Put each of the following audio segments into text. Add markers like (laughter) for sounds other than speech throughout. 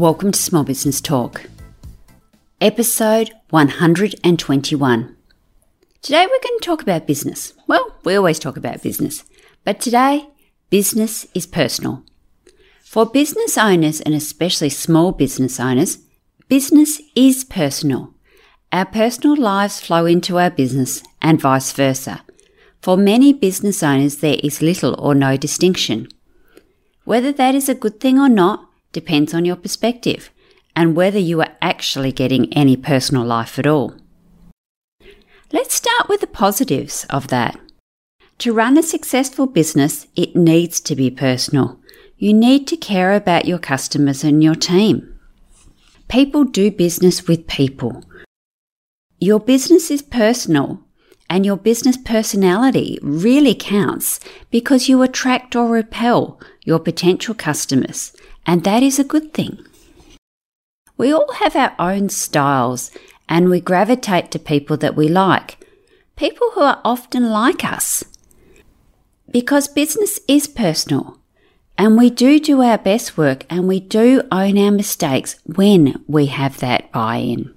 Welcome to Small Business Talk, episode 121. Today we're going to talk about business. Well, we always talk about business, but today business is personal. For business owners and especially small business owners, business is personal. Our personal lives flow into our business and vice versa. For many business owners, there is little or no distinction. Whether that is a good thing or not depends on your perspective and whether you are actually getting any personal life at all. Let's start with the positives of that. To run a successful business, it needs to be personal. You need to care about your customers and your team. People do business with people. Your business is personal and your business personality really counts because you attract or repel your potential customers, and that is a good thing. We all have our own styles and we gravitate to people that we like, people who are often like us. Because business is personal and we do do our best work and we do own our mistakes when we have that buy in.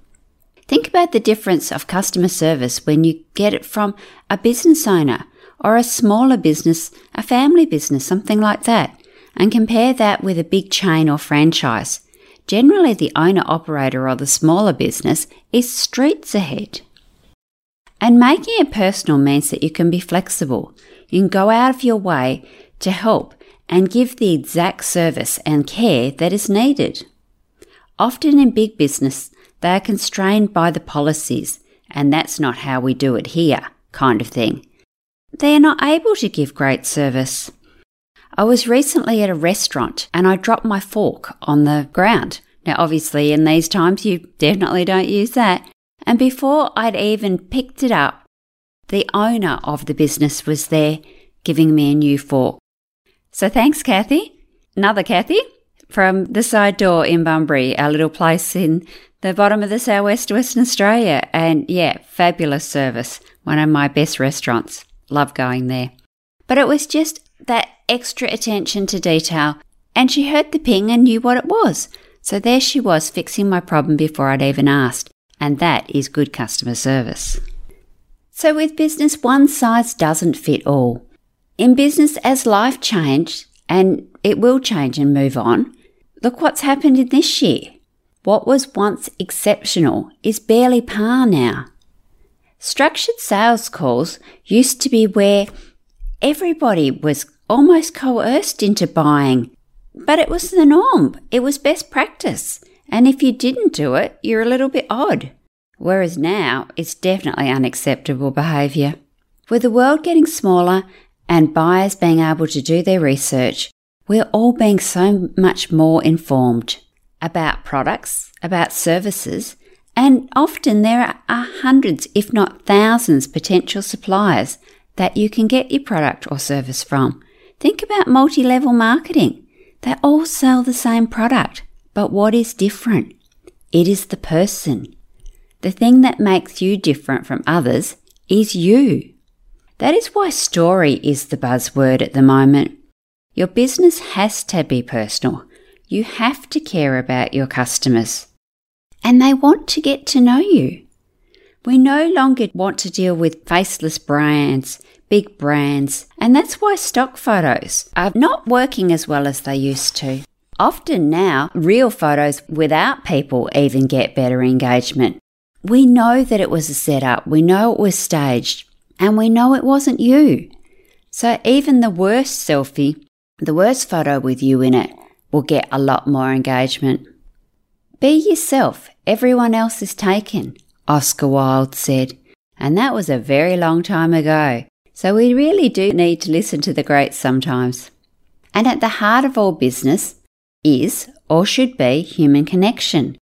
Think about the difference of customer service when you get it from a business owner or a smaller business, a family business, something like that, and compare that with a big chain or franchise. Generally, the owner operator or the smaller business is streets ahead. And making it personal means that you can be flexible. You can go out of your way to help and give the exact service and care that is needed. Often in big business, they are constrained by the policies, and that's not how we do it here, kind of thing. They are not able to give great service. I was recently at a restaurant and I dropped my fork on the ground. Now, obviously, in these times, you definitely don't use that. And before I'd even picked it up, the owner of the business was there giving me a new fork. So thanks, Kathy. Another Kathy from the side door in Bunbury, our little place in the bottom of the southwest Western Australia. And yeah, fabulous service. One of my best restaurants. Love going there. But it was just that extra attention to detail. And she heard the ping and knew what it was. So there she was fixing my problem before I'd even asked. And that is good customer service. So with business, one size doesn't fit all. In business, as life changed, and it will change and move on, look what's happened in this year. What was once exceptional is barely par now. Structured sales calls used to be where everybody was almost coerced into buying, but it was the norm. It was best practice. And if you didn't do it, you're a little bit odd. Whereas now, it's definitely unacceptable behaviour. With the world getting smaller and buyers being able to do their research, we're all being so much more informed about products, about services, and often there are hundreds, if not thousands, potential suppliers that you can get your product or service from. Think about multi level marketing. They all sell the same product, but what is different? It is the person. The thing that makes you different from others is you. That is why story is the buzzword at the moment. Your business has to be personal you have to care about your customers and they want to get to know you. We no longer want to deal with faceless brands, big brands, and that's why stock photos are not working as well as they used to. Often now, real photos without people even get better engagement. We know that it was a setup, we know it was staged, and we know it wasn't you. So even the worst selfie, the worst photo with you in it, will get a lot more engagement. Be yourself, everyone else is taken, Oscar Wilde said, and that was a very long time ago. So we really do need to listen to the greats sometimes. And at the heart of all business is or should be human connection.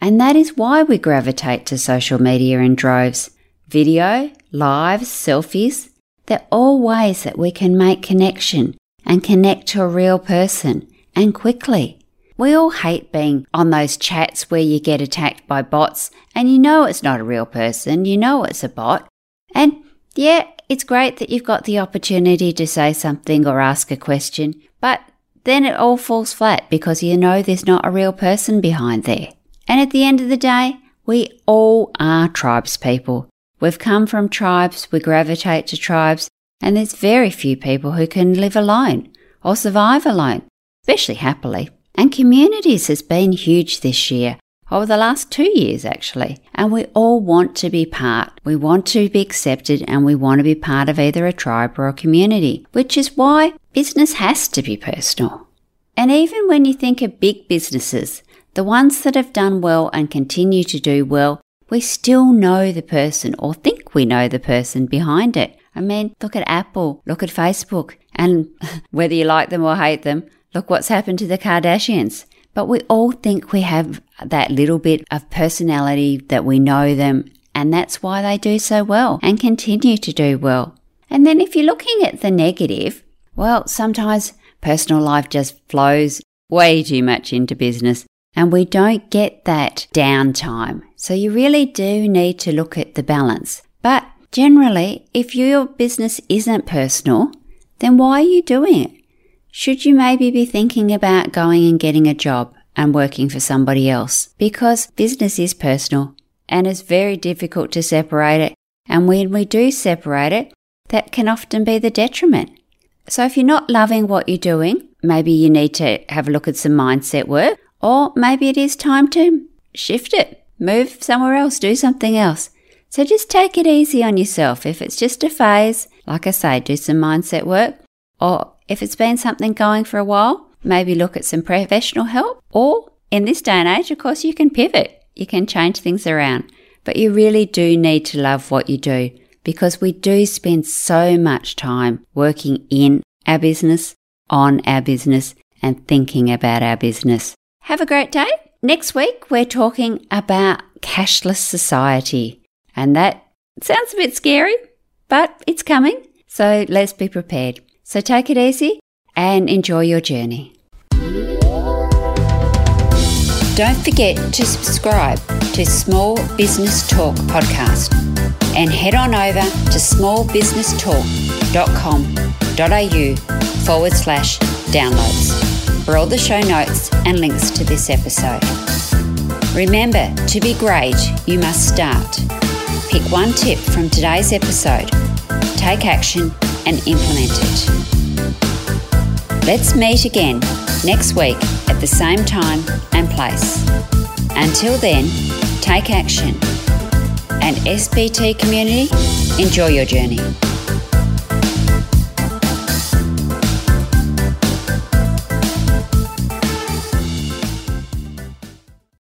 And that is why we gravitate to social media in droves. Video, lives, selfies, they're all ways that we can make connection and connect to a real person and quickly. We all hate being on those chats where you get attacked by bots and you know it's not a real person, you know it's a bot. And yeah, it's great that you've got the opportunity to say something or ask a question, but then it all falls flat because you know there's not a real person behind there. And at the end of the day, we all are tribes people. We've come from tribes, we gravitate to tribes, and there's very few people who can live alone or survive alone, especially happily. And communities has been huge this year, over the last two years actually. And we all want to be part. We want to be accepted and we want to be part of either a tribe or a community, which is why business has to be personal. And even when you think of big businesses, the ones that have done well and continue to do well, we still know the person or think we know the person behind it. I mean, look at Apple, look at Facebook, and (laughs) whether you like them or hate them, look what's happened to the Kardashians. But we all think we have that little bit of personality that we know them, and that's why they do so well and continue to do well. And then if you're looking at the negative, well, sometimes personal life just flows way too much into business and we don't get that downtime. So you really do need to look at the balance. But generally, if your business isn't personal, then why are you doing it? Should you maybe be thinking about going and getting a job and working for somebody else? Because business is personal and it's very difficult to separate it. And when we do separate it, that can often be the detriment. So if you're not loving what you're doing, maybe you need to have a look at some mindset work, or maybe it is time to shift it, move somewhere else, do something else. So just take it easy on yourself. If it's just a phase, like I say, do some mindset work, or if it's been something going for a while, maybe look at some professional help. Or in this day and age, of course, you can pivot, you can change things around. But you really do need to love what you do because we do spend so much time working in our business, on our business, and thinking about our business. Have a great day. Next week, we're talking about cashless society. And that sounds a bit scary, but it's coming. So let's be prepared. So take it easy and enjoy your journey. Don't forget to subscribe to Small Business Talk podcast and head on over to smallbusinesstalk.com.au forward slash downloads for all the show notes and links to this episode. Remember, to be great, you must start. Pick one tip from today's episode, take action, and implement it. Let's meet again next week at the same time and place. Until then, take action. And SBT community, enjoy your journey.